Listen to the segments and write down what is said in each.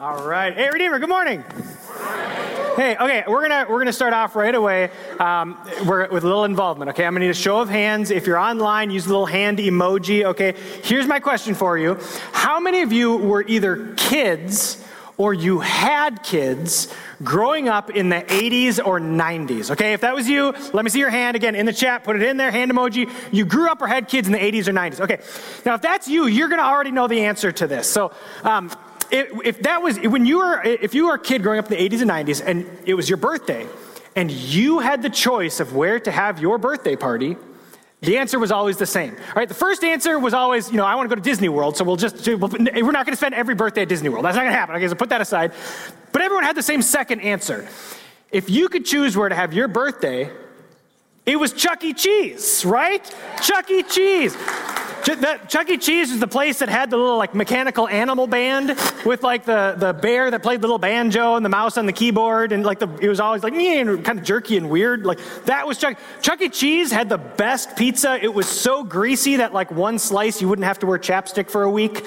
All right. Hey, Redeemer, good morning. Hey, okay, we're gonna we're gonna start off right away. Um, we're with a little involvement. Okay, I'm gonna need a show of hands. If you're online, use the little hand emoji. Okay, here's my question for you: How many of you were either kids or you had kids growing up in the 80s or 90s? Okay, if that was you, let me see your hand again in the chat. Put it in there, hand emoji. You grew up or had kids in the 80s or 90s. Okay, now if that's you, you're gonna already know the answer to this. So. Um, if that was when you were if you were a kid growing up in the 80s and 90s and it was your birthday and you had the choice of where to have your birthday party the answer was always the same. All right the first answer was always you know i want to go to disney world so we'll just we're not going to spend every birthday at disney world. That's not going to happen okay so put that aside. But everyone had the same second answer. If you could choose where to have your birthday it was chuck e cheese right chuck e cheese Chuck E. Cheese is the place that had the little like mechanical animal band with like the, the bear that played the little banjo and the mouse on the keyboard and like the it was always like and kind of jerky and weird. Like that was Chuck. Chuck E. Cheese had the best pizza. It was so greasy that like one slice you wouldn't have to wear chapstick for a week.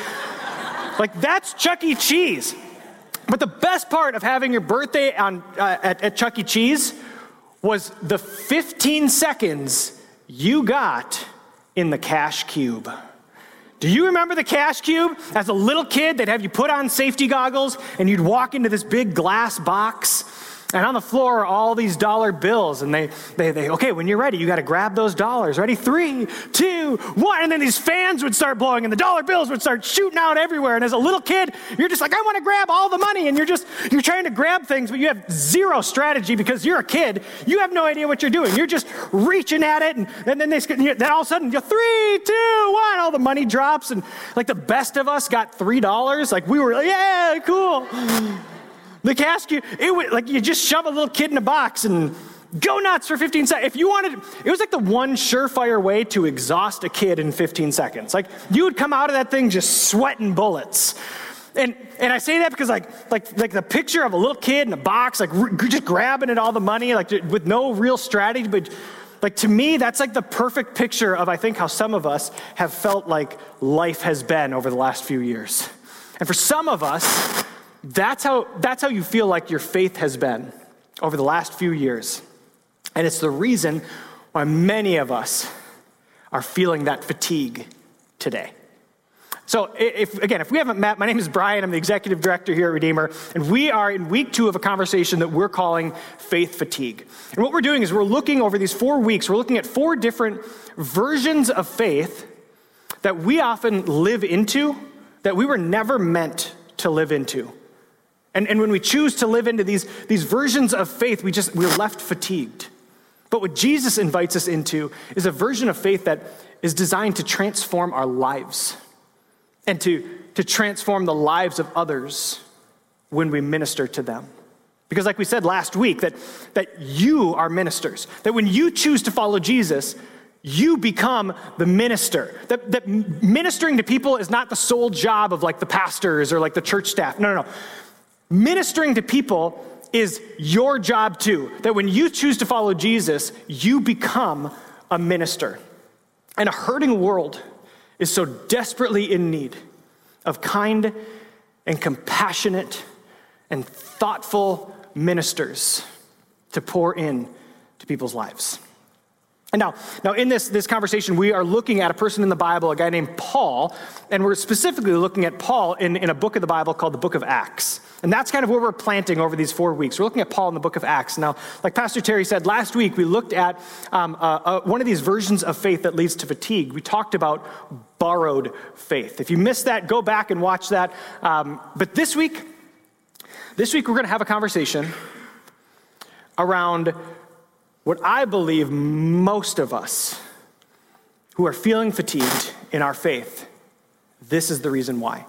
like that's Chuck E. Cheese. But the best part of having your birthday on uh, at, at Chuck E. Cheese was the 15 seconds you got in the cash cube. Do you remember the cash cube? As a little kid, they'd have you put on safety goggles and you'd walk into this big glass box and on the floor are all these dollar bills. And they, they, they okay, when you're ready, you got to grab those dollars. Ready? Three, two, one. And then these fans would start blowing and the dollar bills would start shooting out everywhere. And as a little kid, you're just like, I want to grab all the money. And you're just, you're trying to grab things, but you have zero strategy because you're a kid. You have no idea what you're doing. You're just reaching at it. And, and then they, then all of a sudden, you're three, two, one. All the money drops. And like the best of us got $3. Like we were like, yeah, cool. The casket, it was like you just shove a little kid in a box and go nuts for 15 seconds. If you wanted, it was like the one surefire way to exhaust a kid in 15 seconds. Like you would come out of that thing just sweating bullets. And, and I say that because like, like, like the picture of a little kid in a box, like just grabbing at all the money, like with no real strategy, but like to me, that's like the perfect picture of I think how some of us have felt like life has been over the last few years. And for some of us, that's how, that's how you feel like your faith has been over the last few years. And it's the reason why many of us are feeling that fatigue today. So, if, again, if we haven't met, my name is Brian. I'm the executive director here at Redeemer, and we are in week two of a conversation that we're calling faith fatigue. And what we're doing is we're looking over these four weeks, we're looking at four different versions of faith that we often live into that we were never meant to live into. And, and when we choose to live into these, these versions of faith, we just, we're left fatigued. But what Jesus invites us into is a version of faith that is designed to transform our lives and to, to transform the lives of others when we minister to them. Because, like we said last week, that, that you are ministers, that when you choose to follow Jesus, you become the minister. That, that ministering to people is not the sole job of like the pastors or like the church staff. No, no, no. Ministering to people is your job too. That when you choose to follow Jesus, you become a minister. And a hurting world is so desperately in need of kind and compassionate and thoughtful ministers to pour in to people's lives. And now, now in this, this conversation, we are looking at a person in the Bible, a guy named Paul, and we're specifically looking at Paul in, in a book of the Bible called the book of Acts. And that's kind of where we're planting over these four weeks. We're looking at Paul in the book of Acts. Now, like Pastor Terry said, last week we looked at um, uh, uh, one of these versions of faith that leads to fatigue. We talked about borrowed faith. If you missed that, go back and watch that. Um, but this week, this week we're going to have a conversation around what I believe most of us who are feeling fatigued in our faith, this is the reason why.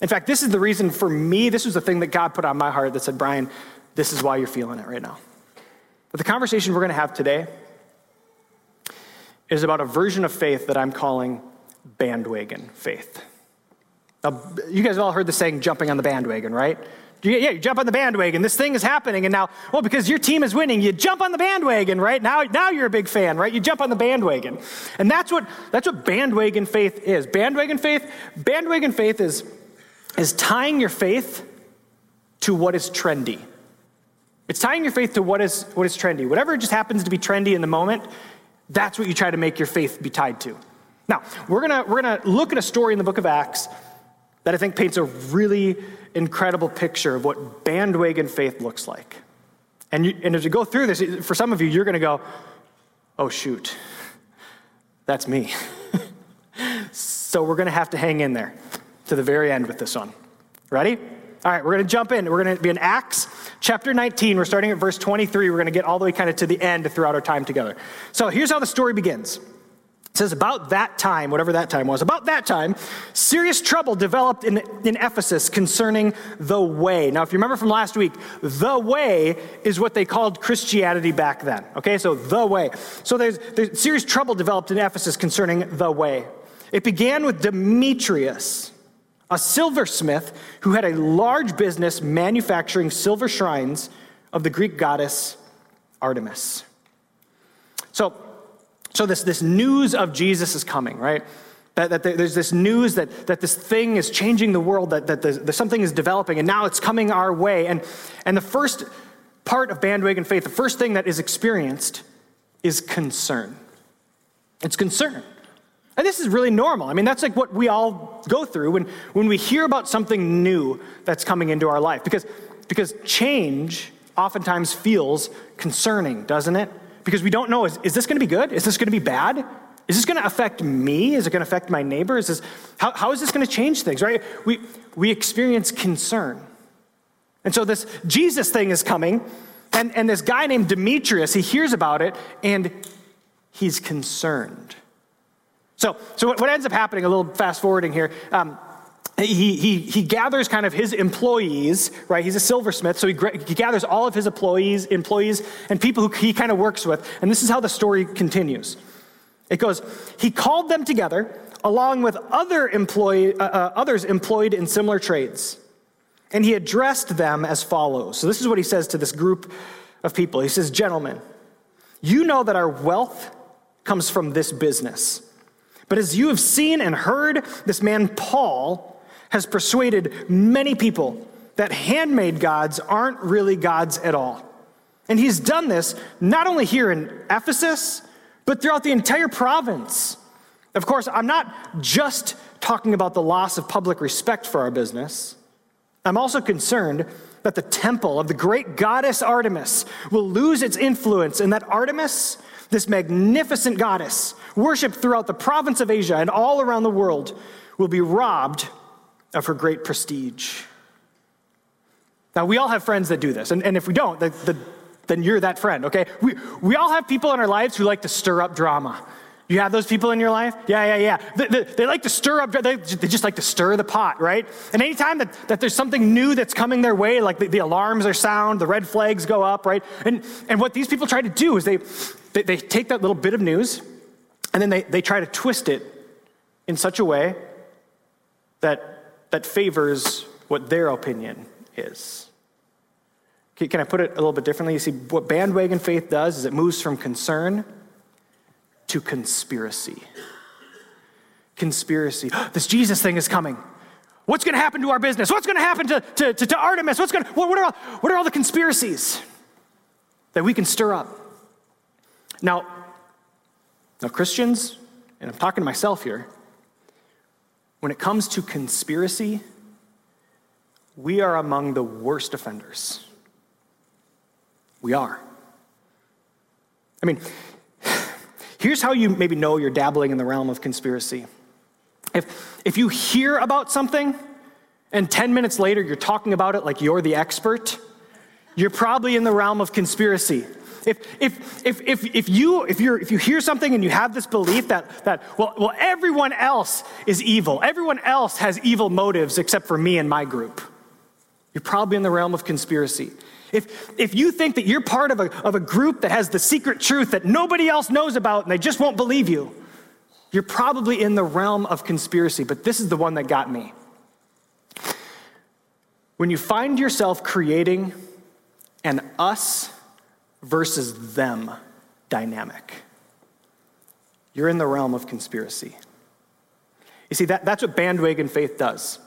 In fact, this is the reason for me, this was the thing that God put on my heart that said, Brian, this is why you're feeling it right now. But the conversation we're going to have today is about a version of faith that I'm calling bandwagon faith. Now, you guys have all heard the saying jumping on the bandwagon, right? Yeah, you jump on the bandwagon. This thing is happening, and now, well, because your team is winning, you jump on the bandwagon, right? Now, now you're a big fan, right? You jump on the bandwagon, and that's what that's what bandwagon faith is. Bandwagon faith, bandwagon faith is is tying your faith to what is trendy. It's tying your faith to what is, what is trendy. Whatever just happens to be trendy in the moment, that's what you try to make your faith be tied to. Now, we're gonna, we're gonna look at a story in the book of Acts that I think paints a really incredible picture of what bandwagon faith looks like. And, you, and as you go through this, for some of you, you're gonna go, oh, shoot, that's me. so we're gonna have to hang in there to the very end with this one. Ready? All right, we're going to jump in. We're going to be in Acts chapter 19. We're starting at verse 23. We're going to get all the way kind of to the end throughout our time together. So here's how the story begins. It says, about that time, whatever that time was, about that time, serious trouble developed in, in Ephesus concerning the way. Now, if you remember from last week, the way is what they called Christianity back then. Okay, so the way. So there's, there's serious trouble developed in Ephesus concerning the way. It began with Demetrius a silversmith who had a large business manufacturing silver shrines of the Greek goddess Artemis. So, so this, this news of Jesus is coming, right? That, that there's this news that, that this thing is changing the world, that, that something is developing, and now it's coming our way. And, and the first part of bandwagon faith, the first thing that is experienced is concern. It's concern. And this is really normal. I mean, that's like what we all go through when, when we hear about something new that's coming into our life. Because, because change oftentimes feels concerning, doesn't it? Because we don't know is, is this going to be good? Is this going to be bad? Is this going to affect me? Is it going to affect my neighbor? Is this, how, how is this going to change things, right? We, we experience concern. And so this Jesus thing is coming, and, and this guy named Demetrius, he hears about it, and he's concerned. So, so what ends up happening, a little fast forwarding here, um, he, he, he gathers kind of his employees, right? He's a silversmith, so he, he gathers all of his employees, employees and people who he kind of works with. And this is how the story continues. It goes, he called them together along with other employee, uh, uh, others employed in similar trades. And he addressed them as follows. So this is what he says to this group of people. He says, Gentlemen, you know that our wealth comes from this business. But as you have seen and heard, this man Paul has persuaded many people that handmade gods aren't really gods at all. And he's done this not only here in Ephesus, but throughout the entire province. Of course, I'm not just talking about the loss of public respect for our business. I'm also concerned that the temple of the great goddess Artemis will lose its influence and that Artemis, this magnificent goddess, worshiped throughout the province of Asia and all around the world, will be robbed of her great prestige. Now, we all have friends that do this, and, and if we don't, the, the, then you're that friend, okay? We, we all have people in our lives who like to stir up drama. You have those people in your life? Yeah, yeah, yeah. They, they, they, like to stir up, they, they just like to stir the pot, right? And anytime that, that there's something new that's coming their way, like the, the alarms are sound, the red flags go up, right? And, and what these people try to do is they, they, they take that little bit of news and then they, they try to twist it in such a way that, that favors what their opinion is. Can I put it a little bit differently? You see, what bandwagon faith does is it moves from concern to conspiracy. Conspiracy. This Jesus thing is coming. What's going to happen to our business? What's going to happen to, to, to, to Artemis? What's going to, what, what, are all, what are all the conspiracies that we can stir up? Now, now, Christians, and I'm talking to myself here, when it comes to conspiracy, we are among the worst offenders. We are. I mean, Here's how you maybe know you're dabbling in the realm of conspiracy. If, if you hear about something and 10 minutes later you're talking about it like you're the expert, you're probably in the realm of conspiracy. If, if, if, if, if, you, if, you're, if you hear something and you have this belief that, that well, well, everyone else is evil, everyone else has evil motives except for me and my group, you're probably in the realm of conspiracy. If, if you think that you're part of a, of a group that has the secret truth that nobody else knows about and they just won't believe you, you're probably in the realm of conspiracy. But this is the one that got me. When you find yourself creating an us versus them dynamic, you're in the realm of conspiracy. You see, that, that's what bandwagon faith does.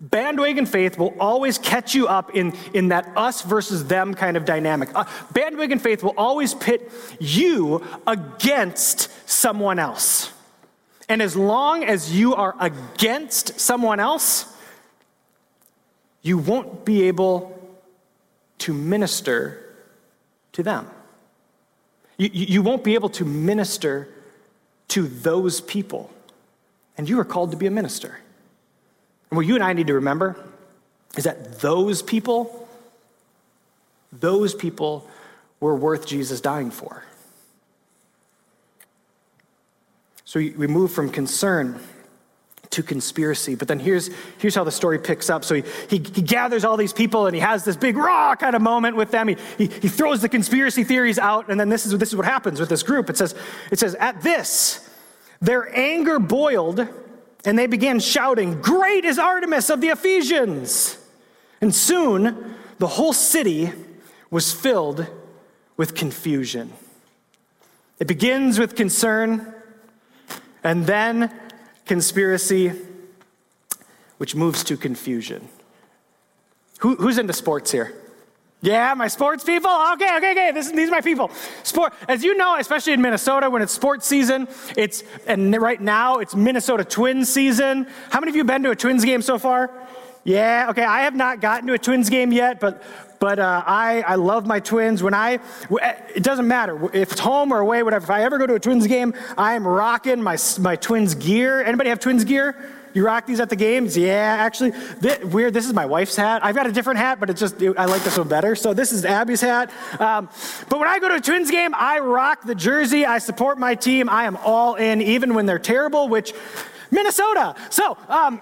Bandwagon faith will always catch you up in, in that us versus them kind of dynamic. Uh, bandwagon faith will always pit you against someone else. And as long as you are against someone else, you won't be able to minister to them. You, you won't be able to minister to those people. And you are called to be a minister. And what you and I need to remember is that those people, those people were worth Jesus dying for. So we move from concern to conspiracy. But then here's, here's how the story picks up. So he, he, he, gathers all these people and he has this big raw kind of moment with them. He, he, he throws the conspiracy theories out, and then this is, this is what happens with this group. It says, it says, At this, their anger boiled and they began shouting, Great is Artemis of the Ephesians! And soon the whole city was filled with confusion. It begins with concern and then conspiracy, which moves to confusion. Who, who's into sports here? Yeah, my sports people? Okay, okay, okay. This, these are my people. Sport, as you know, especially in Minnesota, when it's sports season, it's, and right now it's Minnesota Twins season. How many of you been to a Twins game so far? Yeah, okay. I have not gotten to a Twins game yet, but, but uh, I, I love my Twins. When I, it doesn't matter if it's home or away, whatever. If I ever go to a Twins game, I am rocking my, my Twins gear. Anybody have Twins gear? You rock these at the games? Yeah, actually, th- weird. This is my wife's hat. I've got a different hat, but it's just, I like this one better. So this is Abby's hat. Um, but when I go to a Twins game, I rock the jersey. I support my team. I am all in, even when they're terrible, which Minnesota. So, um,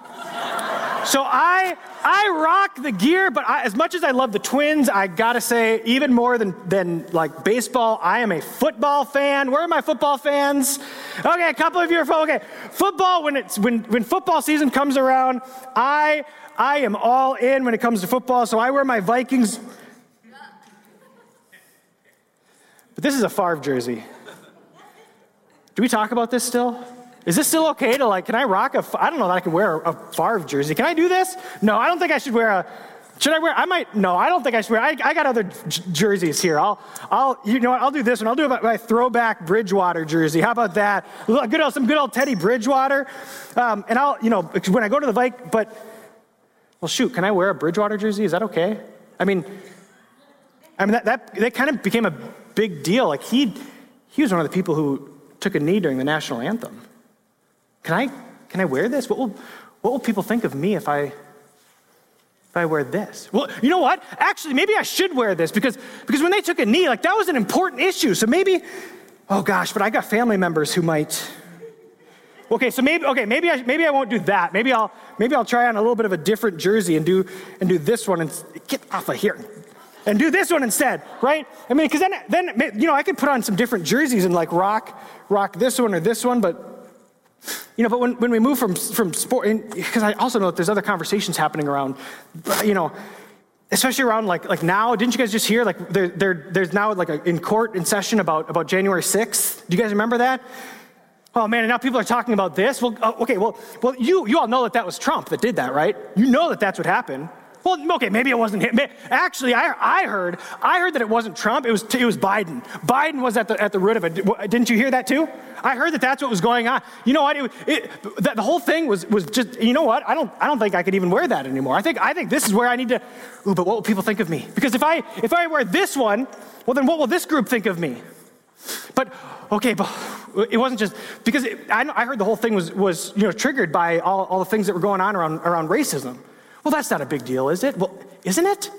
so I I rock the gear, but I, as much as I love the Twins, I gotta say, even more than than like baseball, I am a football fan. Where are my football fans? Okay, a couple of you are okay. Football when it's when when football season comes around, I I am all in when it comes to football. So I wear my Vikings. But this is a Favre jersey. Do we talk about this still? Is this still okay to like, can I rock a, I don't know that I can wear a, Favre jersey. Can I do this? No, I don't think I should wear a, should I wear, I might, no, I don't think I should wear, I, I got other j- jerseys here. I'll, I'll, you know what, I'll do this one. I'll do my, my throwback Bridgewater jersey. How about that? Good old, some good old Teddy Bridgewater. Um, and I'll, you know, when I go to the bike, but, well, shoot, can I wear a Bridgewater jersey? Is that okay? I mean, I mean, that, that, that kind of became a big deal. Like, he, he was one of the people who took a knee during the national anthem. Can I, can I wear this? What will, what will people think of me if I, if I wear this? Well, you know what? Actually, maybe I should wear this because, because when they took a knee, like that was an important issue. So maybe, oh gosh, but I got family members who might. Okay, so maybe okay, maybe I maybe I won't do that. Maybe I'll maybe I'll try on a little bit of a different jersey and do and do this one and get off of here and do this one instead, right? I mean, because then then you know I could put on some different jerseys and like rock rock this one or this one, but you know, but when, when we move from, from sport, because I also know that there's other conversations happening around, you know, especially around like, like now, didn't you guys just hear, like there, there, there's now like a, in court in session about, about January 6th? Do you guys remember that? Oh man, and now people are talking about this. Well, oh, okay, well, well, you, you all know that that was Trump that did that, right? You know that that's what happened. Well, okay, maybe it wasn't him. Actually, I, I heard, I heard that it wasn't Trump. It was, it was Biden. Biden was at the, at the root of it. Didn't you hear that too? I heard that that's what was going on. You know what? It, it, that the whole thing was, was just. You know what? I don't, I don't think I could even wear that anymore. I think, I think this is where I need to. Ooh, but what will people think of me? Because if I, if I wear this one, well, then what will this group think of me? But okay, but it wasn't just because it, I, I heard the whole thing was, was you know triggered by all, all the things that were going on around, around racism. Well, that's not a big deal, is it? Well, isn't it?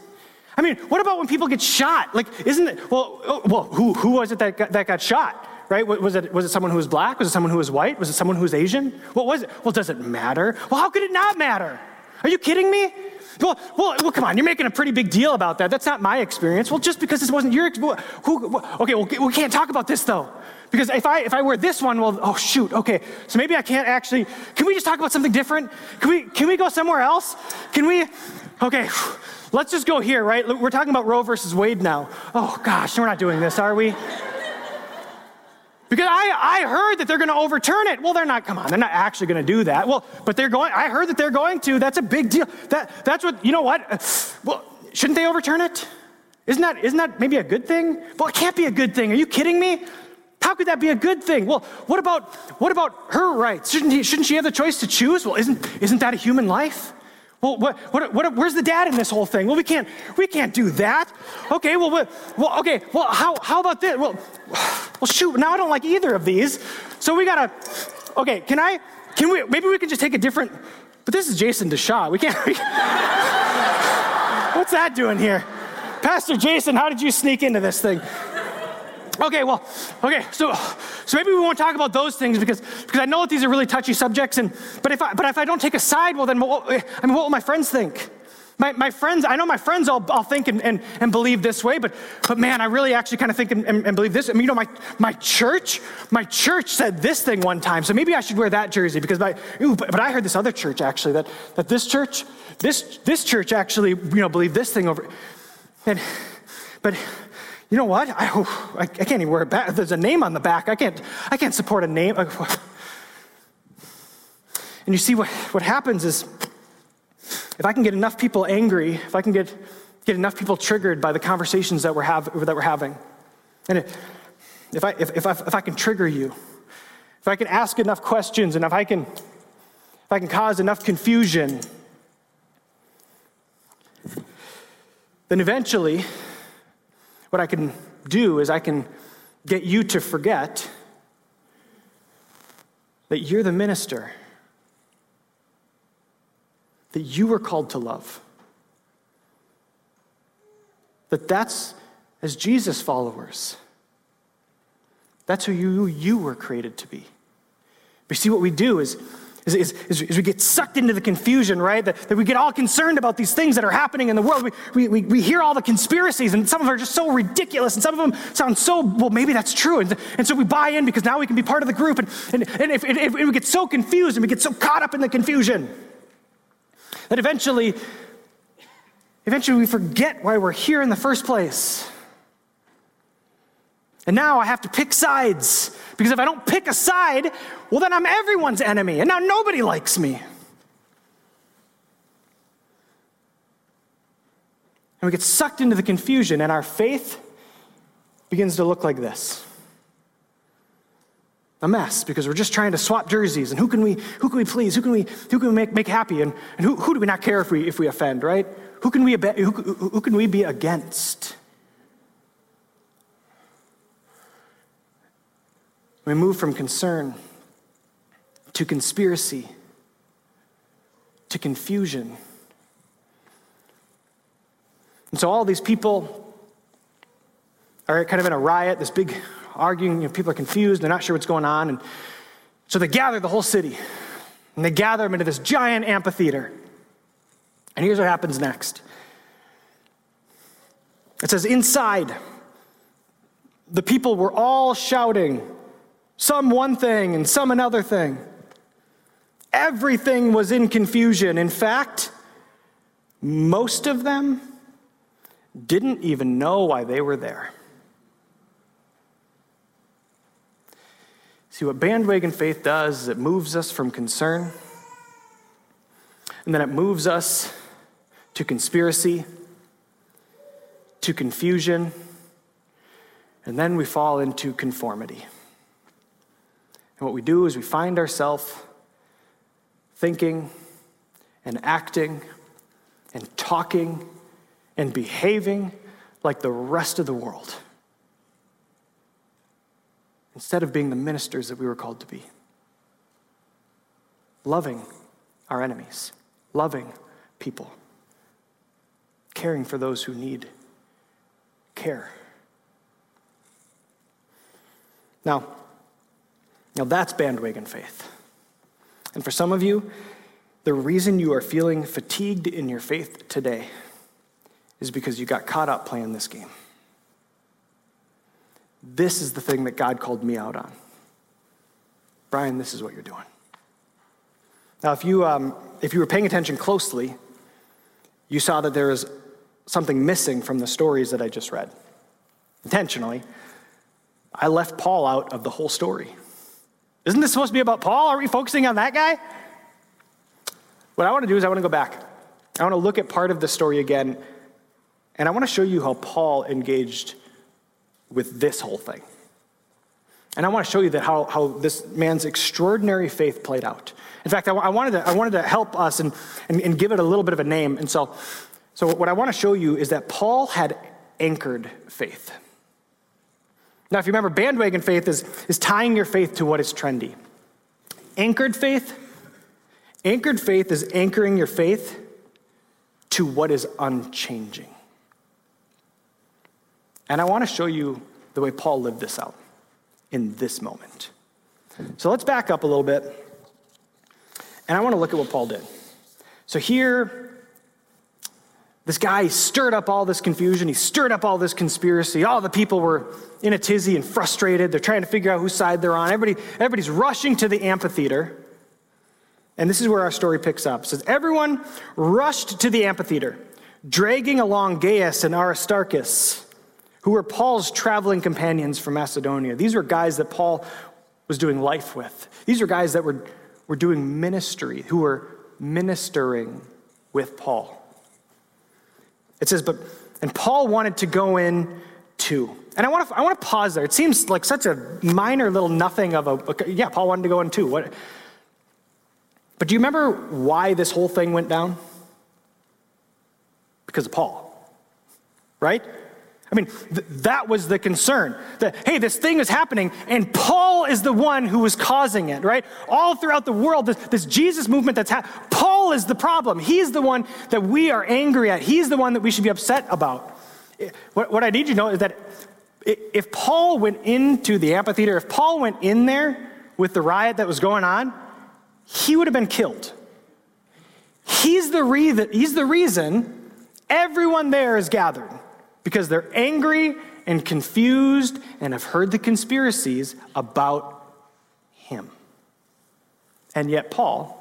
I mean, what about when people get shot? Like, isn't it? Well, oh, well, who, who was it that got, that got shot? Right? Was it, was it someone who was black? Was it someone who was white? Was it someone who was Asian? What was it? Well, does it matter? Well, how could it not matter? Are you kidding me? Well, well, well, come on, you're making a pretty big deal about that. That's not my experience. Well, just because this wasn't your experience, who, okay, well, we can't talk about this though. Because if I, if I wear this one, well, oh shoot, okay, so maybe I can't actually, can we just talk about something different? Can we, can we go somewhere else? Can we, okay, let's just go here, right? We're talking about Roe versus Wade now. Oh gosh, we're not doing this, are we? Because I, I heard that they're going to overturn it. Well, they're not, come on, they're not actually going to do that. Well, but they're going, I heard that they're going to. That's a big deal. That, that's what, you know what? Well, shouldn't they overturn it? Isn't that, isn't that maybe a good thing? Well, it can't be a good thing. Are you kidding me? How could that be a good thing? Well, what about, what about her rights? Shouldn't, he, shouldn't she have the choice to choose? Well, isn't, isn't that a human life? Well, what, what, what, where's the dad in this whole thing? Well, we can't, we can't do that. Okay, well, well, okay, well, how, how about this? Well, well, shoot, now I don't like either of these. So we gotta, okay, can I, can we, maybe we can just take a different, but this is Jason DeShaw. We can't, we, what's that doing here? Pastor Jason, how did you sneak into this thing? Okay, well, okay, so so maybe we won't talk about those things because because I know that these are really touchy subjects, and but if I but if I don't take a side, well then what, I mean, what will my friends think? My, my friends, I know my friends all, all think and, and, and believe this way, but, but man, I really actually kind of think and, and, and believe this. I mean, you know, my, my church, my church said this thing one time, so maybe I should wear that jersey because my, ooh, but, but I heard this other church actually, that, that this church, this, this church actually, you know, believe this thing over. And, but you know what? I, oh, I, I, can't even wear it back. There's a name on the back. I can't, I can't support a name. And you see what, what happens is if I can get enough people angry, if I can get, get enough people triggered by the conversations that we're, have, that we're having, and if, I, if, if, I, if I can trigger you, if I can ask enough questions, and if I can, if I can cause enough confusion, then eventually what I can do is I can get you to forget that you're the minister, that you were called to love. That that's, as Jesus followers, that's who you, you were created to be. But see, what we do is is, is, is, we get sucked into the confusion, right? That, that, we get all concerned about these things that are happening in the world. We, we, we hear all the conspiracies, and some of them are just so ridiculous, and some of them sound so, well, maybe that's true. And, and so we buy in because now we can be part of the group. And, and, and if, if we get so confused and we get so caught up in the confusion that eventually, eventually we forget why we're here in the first place. And now I have to pick sides. Because if I don't pick a side, well, then I'm everyone's enemy. And now nobody likes me. And we get sucked into the confusion, and our faith begins to look like this a mess because we're just trying to swap jerseys and who can we who can we please who can we who can we make, make happy and, and who, who do we not care if we if we offend right who can we who, who can we be against We move from concern to conspiracy to confusion. And so all these people are kind of in a riot, this big arguing, you know, people are confused, they're not sure what's going on. And so they gather the whole city and they gather them into this giant amphitheater. And here's what happens next it says, Inside, the people were all shouting, some one thing and some another thing. Everything was in confusion. In fact, most of them didn't even know why they were there. See, what bandwagon faith does is it moves us from concern, and then it moves us to conspiracy, to confusion, and then we fall into conformity. And what we do is we find ourselves thinking and acting and talking and behaving like the rest of the world instead of being the ministers that we were called to be. Loving our enemies, loving people, caring for those who need care. Now, now that's bandwagon faith. And for some of you, the reason you are feeling fatigued in your faith today is because you got caught up playing this game. This is the thing that God called me out on. Brian, this is what you're doing. Now, if you, um, if you were paying attention closely, you saw that there is something missing from the stories that I just read. Intentionally, I left Paul out of the whole story. Isn't this supposed to be about Paul? Are we focusing on that guy? What I want to do is I want to go back. I want to look at part of the story again, and I want to show you how Paul engaged with this whole thing. And I want to show you that how, how this man's extraordinary faith played out. In fact, I, I wanted, to, I wanted to help us and, and, and give it a little bit of a name. And so, so, what I want to show you is that Paul had anchored faith. Now, if you remember, bandwagon faith is, is tying your faith to what is trendy. Anchored faith, anchored faith is anchoring your faith to what is unchanging. And I want to show you the way Paul lived this out in this moment. So let's back up a little bit, and I want to look at what Paul did. So here, this guy stirred up all this confusion. He stirred up all this conspiracy. All the people were in a tizzy and frustrated. They're trying to figure out whose side they're on. Everybody, everybody's rushing to the amphitheater. And this is where our story picks up. It says, Everyone rushed to the amphitheater, dragging along Gaius and Aristarchus, who were Paul's traveling companions from Macedonia. These were guys that Paul was doing life with. These were guys that were, were doing ministry, who were ministering with Paul. It says, but, and Paul wanted to go in too. And I want to, I want to pause there. It seems like such a minor little nothing of a, yeah, Paul wanted to go in too. What? But do you remember why this whole thing went down? Because of Paul, right? I mean, th- that was the concern. That, hey, this thing is happening, and Paul is the one who is causing it, right? All throughout the world, this, this Jesus movement that's happening, Paul is the problem. He's the one that we are angry at. He's the one that we should be upset about. What, what I need you to know is that if Paul went into the amphitheater, if Paul went in there with the riot that was going on, he would have been killed. He's the, re- he's the reason everyone there is gathered because they're angry and confused and have heard the conspiracies about him. And yet, Paul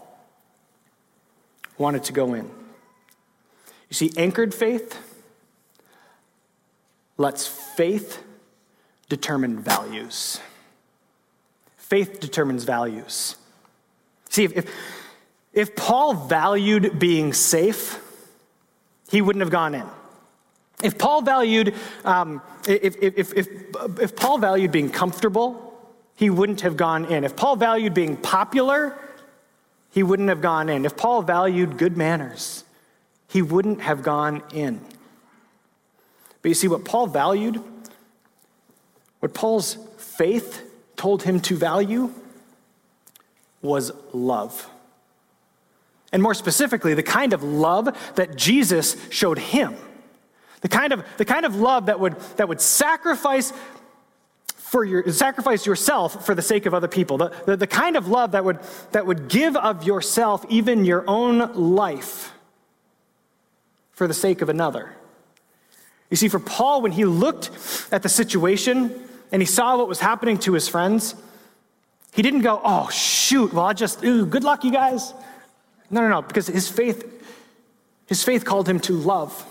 wanted to go in. You see, anchored faith lets faith determine values. Faith determines values. See, if, if Paul valued being safe, he wouldn't have gone in. If Paul valued, um, if, if, if, if Paul valued being comfortable, he wouldn't have gone in. If Paul valued being popular, he wouldn't have gone in. If Paul valued good manners, he wouldn't have gone in. But you see, what Paul valued, what Paul's faith told him to value, was love. And more specifically, the kind of love that Jesus showed him. The kind of, the kind of love that would, that would sacrifice for your, sacrifice yourself for the sake of other people. The, the, the kind of love that would, that would give of yourself, even your own life, for the sake of another. You see, for Paul, when he looked at the situation and he saw what was happening to his friends, he didn't go, oh, shoot, well, I just, ooh, good luck, you guys. No, no, no, because his faith, his faith called him to love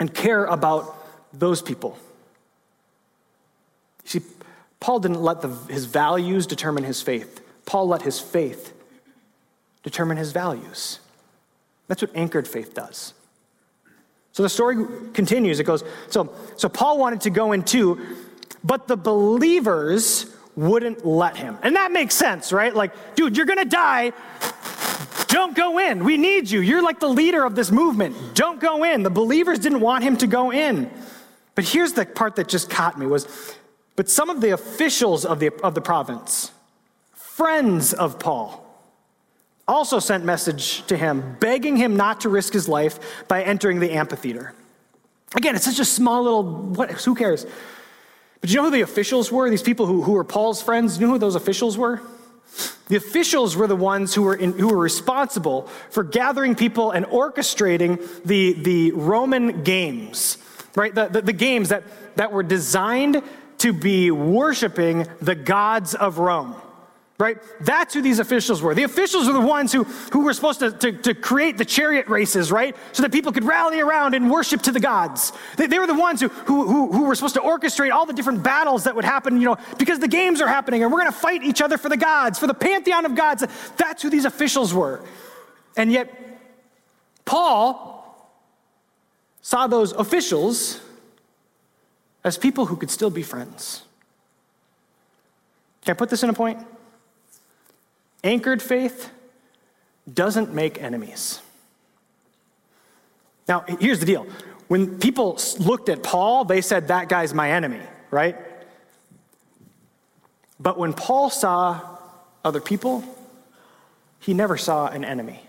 and care about those people. You see, Paul didn't let the, his values determine his faith. Paul let his faith determine his values. That's what anchored faith does. So the story continues. It goes, so, so Paul wanted to go in too, but the believers wouldn't let him. And that makes sense, right? Like, dude, you're gonna die. Don't go in. We need you. You're like the leader of this movement. Don't go in. The believers didn't want him to go in. But here's the part that just caught me was but some of the officials of the, of the province, friends of Paul, also sent message to him begging him not to risk his life by entering the amphitheater. Again, it's such a small little what who cares? But you know who the officials were? These people who, who were Paul's friends, you know who those officials were? The officials were the ones who were, in, who were responsible for gathering people and orchestrating the, the Roman games, right? The, the, the games that, that were designed to be worshiping the gods of Rome. Right? That's who these officials were. The officials were the ones who, who were supposed to, to, to, create the chariot races, right? So that people could rally around and worship to the gods. They, they were the ones who, who, who, who, were supposed to orchestrate all the different battles that would happen, you know, because the games are happening and we're going to fight each other for the gods, for the pantheon of gods. That's who these officials were. And yet, Paul saw those officials as people who could still be friends. Can I put this in a point? Anchored faith doesn't make enemies. Now, here's the deal. When people looked at Paul, they said, That guy's my enemy, right? But when Paul saw other people, he never saw an enemy.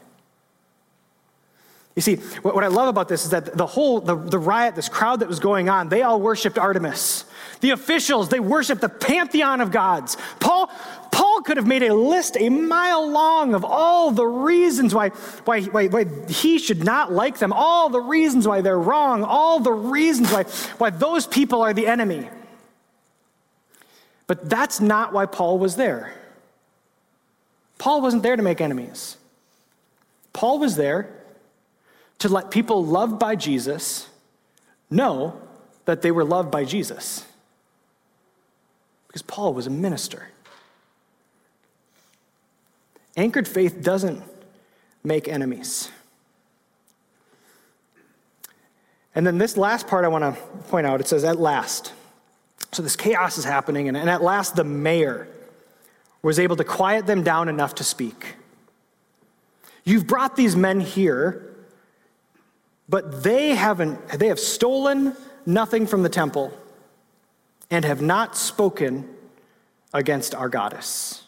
You see, what, I love about this is that the whole, the, the riot, this crowd that was going on, they all worshiped Artemis. The officials, they worshiped the pantheon of gods. Paul, Paul could have made a list a mile long of all the reasons why, why, why, why he should not like them, all the reasons why they're wrong, all the reasons why, why those people are the enemy. But that's not why Paul was there. Paul wasn't there to make enemies. Paul was there to let people loved by Jesus know that they were loved by Jesus. Because Paul was a minister. Anchored faith doesn't make enemies. And then this last part I want to point out it says, at last. So this chaos is happening, and, at last the mayor was able to quiet them down enough to speak. You've brought these men here but they haven't, they have stolen nothing from the temple and have not spoken against our goddess.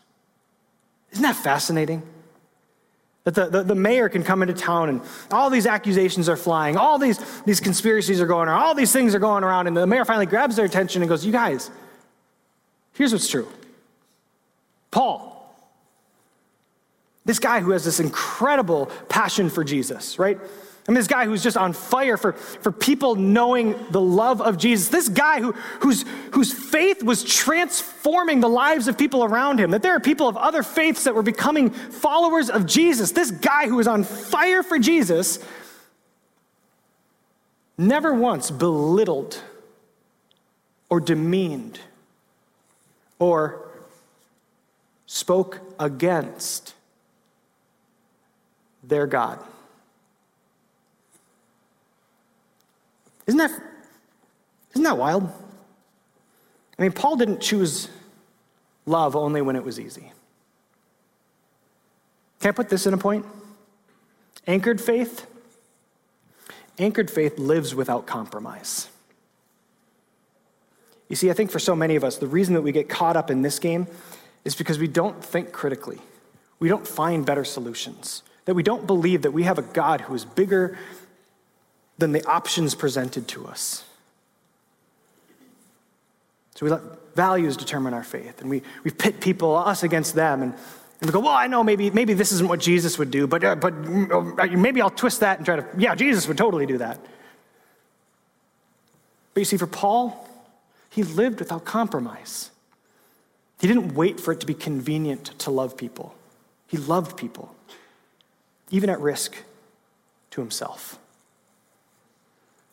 Isn't that fascinating? That the, the, the, mayor can come into town and all these accusations are flying, all these, these conspiracies are going around, all these things are going around, and the mayor finally grabs their attention and goes, You guys, here's what's true. Paul, this guy who has this incredible passion for Jesus, right? I this guy who's just on fire for, for people knowing the love of Jesus. This guy who, whose, whose faith was transforming the lives of people around him. That there are people of other faiths that were becoming followers of Jesus. This guy who was on fire for Jesus never once belittled or demeaned or spoke against their God. Isn't that, isn't that wild? I mean, Paul didn't choose love only when it was easy. Can I put this in a point? Anchored faith. Anchored faith lives without compromise. You see, I think for so many of us, the reason that we get caught up in this game is because we don't think critically. We don't find better solutions. That we don't believe that we have a God who is bigger than the options presented to us. So we let values determine our faith, and we, we pit people, us against them, and, and we go, well, I know maybe, maybe this isn't what Jesus would do, but, uh, but uh, maybe I'll twist that and try to, yeah, Jesus would totally do that. But you see, for Paul, he lived without compromise. He didn't wait for it to be convenient to love people. He loved people, even at risk to himself.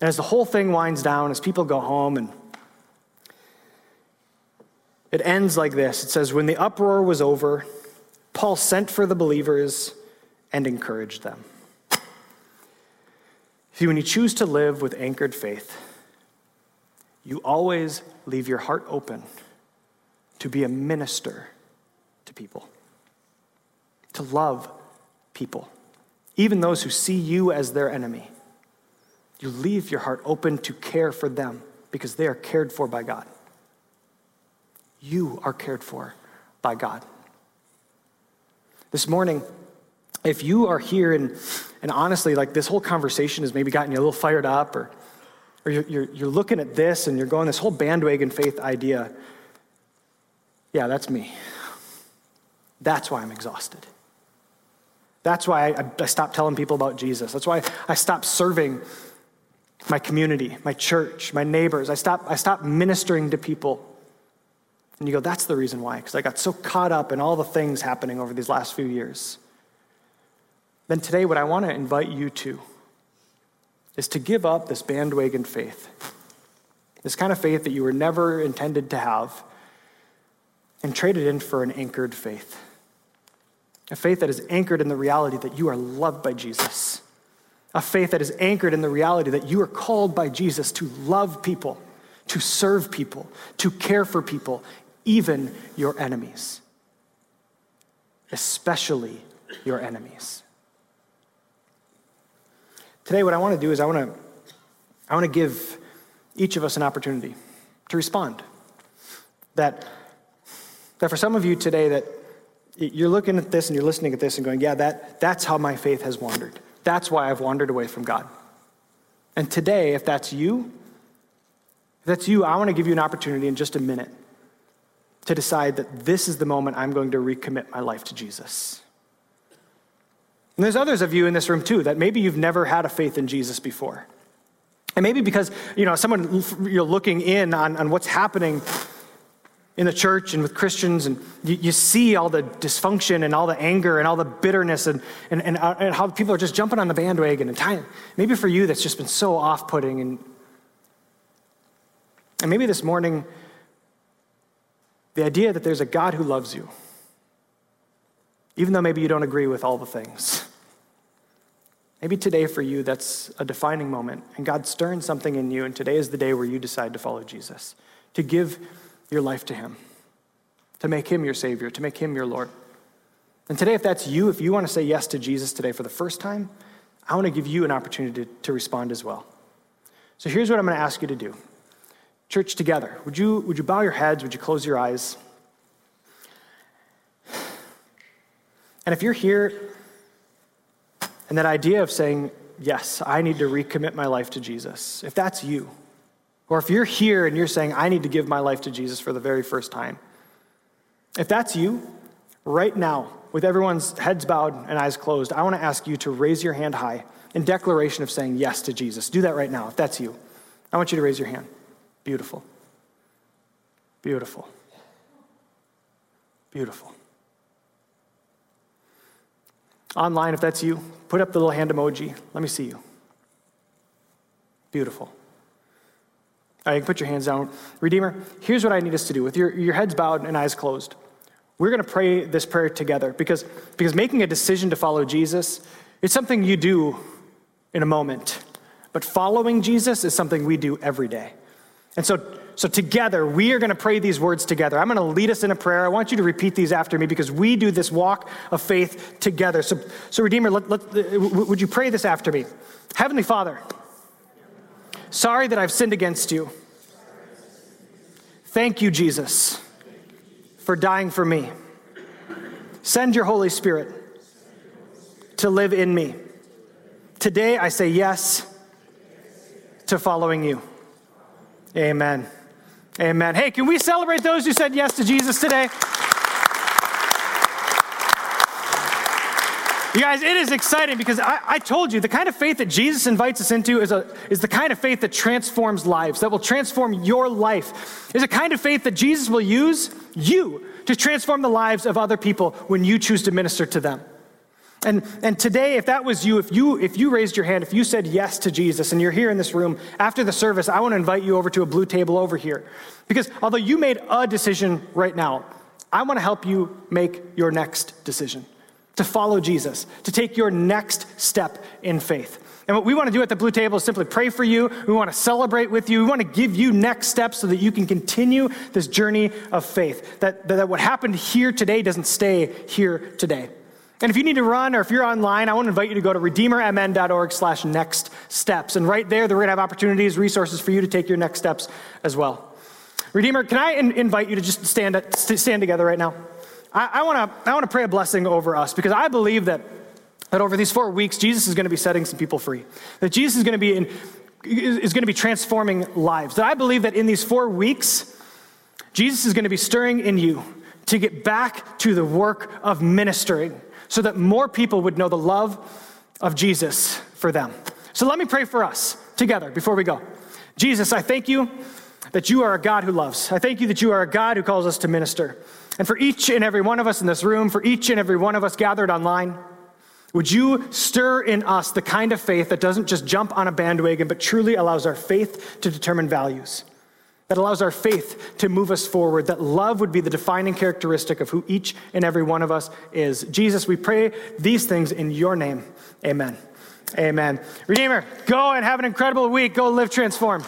And as the whole thing winds down, as people go home, and it ends like this it says, When the uproar was over, Paul sent for the believers and encouraged them. See, when you choose to live with anchored faith, you always leave your heart open to be a minister to people, to love people, even those who see you as their enemy. You leave your heart open to care for them because they are cared for by God. You are cared for by God. This morning, if you are here and, and honestly, like this whole conversation has maybe gotten you a little fired up, or, or you're, you're, you're looking at this and you're going, this whole bandwagon faith idea, yeah, that's me. That's why I'm exhausted. That's why I, I stopped telling people about Jesus. That's why I stopped serving my community, my church, my neighbors. I stopped, I stopped ministering to people And you go, that's the reason why, because I got so caught up in all the things happening over these last few years. Then today, what I want to invite you to is to give up this bandwagon faith, this kind of faith that you were never intended to have, and trade it in for an anchored faith. A faith that is anchored in the reality that you are loved by Jesus. A faith that is anchored in the reality that you are called by Jesus to love people, to serve people, to care for people, even your enemies, especially your enemies. Today, what I want to do is I want to, I want to give each of us an opportunity to respond. That, that for some of you today, that you're looking at this and you're listening at this and going, yeah, that, that's how my faith has wandered. That's why I've wandered away from God. And today, if that's you, if that's you, I want to give you an opportunity in just a minute to decide that this is the moment I'm going to recommit my life to Jesus. And there's others of you in this room too that maybe you've never had a faith in Jesus before. And maybe because, you know, someone you're looking in on, on what's happening in the church and with Christians, and you, you, see all the dysfunction and all the anger and all the bitterness and, and, and, uh, and how people are just jumping on the bandwagon. And time, maybe for you, that's just been so off putting. And, and maybe this morning, the idea that there's a God who loves you, even though maybe you don't agree with all the things. Maybe today for you, that's a defining moment, and God's stirring something in you, and today is the day where you decide to follow Jesus, to give your life to Him, to make Him your Savior, to make Him your Lord. And today, if that's you, if you want to say yes to Jesus today for the first time, I want to give you an opportunity to, to respond as well. So here's what I'm going to ask you to do. Church, together, would you, would you bow your heads? Would you close your eyes? And if you're here and that idea of saying, Yes, I need to recommit my life to Jesus, if that's you, or if you're here and you're saying, I need to give my life to Jesus for the very first time, if that's you, right now, with everyone's heads bowed and eyes closed, I want to ask you to raise your hand high in declaration of saying yes to Jesus. Do that right now, if that's you. I want you to raise your hand. Beautiful. Beautiful. Beautiful. Online, if that's you, put up the little hand emoji. Let me see you. Beautiful. All right, put your hands down. Redeemer, here's what I need us to do with your, your heads bowed and eyes closed. We're going to pray this prayer together because, because making a decision to follow Jesus, it's something you do in a moment. But following Jesus is something we do every day. And so so, together, we are going to pray these words together. I'm going to lead us in a prayer. I want you to repeat these after me because we do this walk of faith together. So, so Redeemer, let, let, uh, would you pray this after me? Heavenly Father, sorry that I've sinned against you. Thank you, Jesus, for dying for me. Send your Holy Spirit to live in me. Today, I say yes to following you. Amen. Amen. Hey, can we celebrate those who said yes to Jesus today? You guys, it is exciting because I, I, told you the kind of faith that Jesus invites us into is, a, is the kind of faith that transforms lives, that will transform your life. Is a kind of faith that Jesus will use you to transform the lives of other people when you choose to minister to them. And, and today, if that was you, if you if you raised your hand, if you said yes to Jesus and you're here in this room after the service, I want to invite you over to a blue table over here. Because although you made a decision right now, I want to help you make your next decision to follow Jesus, to take your next step in faith. And what we want to do at the blue table is simply pray for you. We want to celebrate with you. We want to give you next steps so that you can continue this journey of faith. That, that what happened here today doesn't stay here today. And if you need to run or if you're online, I want to invite you to go to redeemermn.org slash next steps. And right there, we're going to have opportunities, resources for you to take your next steps as well. Redeemer, can I in- invite you to just stand, stand together right now? I, want to I wanna pray a blessing over us because I believe that, that over these four weeks, Jesus is going to be setting some people free. That Jesus is going to be in, is going to be transforming lives. That I believe that in these four weeks, Jesus is going to be stirring in you to get back to the work of ministering so that more people would know the love of Jesus for them. So let me pray for us together before we go. Jesus, I thank you that you are a God who loves. I thank you that you are a God who calls us to minister. And for each and every one of us in this room, for each and every one of us gathered online, would you stir in us the kind of faith that doesn't just jump on a bandwagon, but truly allows our faith to determine values? That allows our faith to move us forward, that love would be the defining characteristic of who each and every one of us is. Jesus, we pray these things in your name. Amen. Amen. Redeemer, go and have an incredible week. Go live transformed.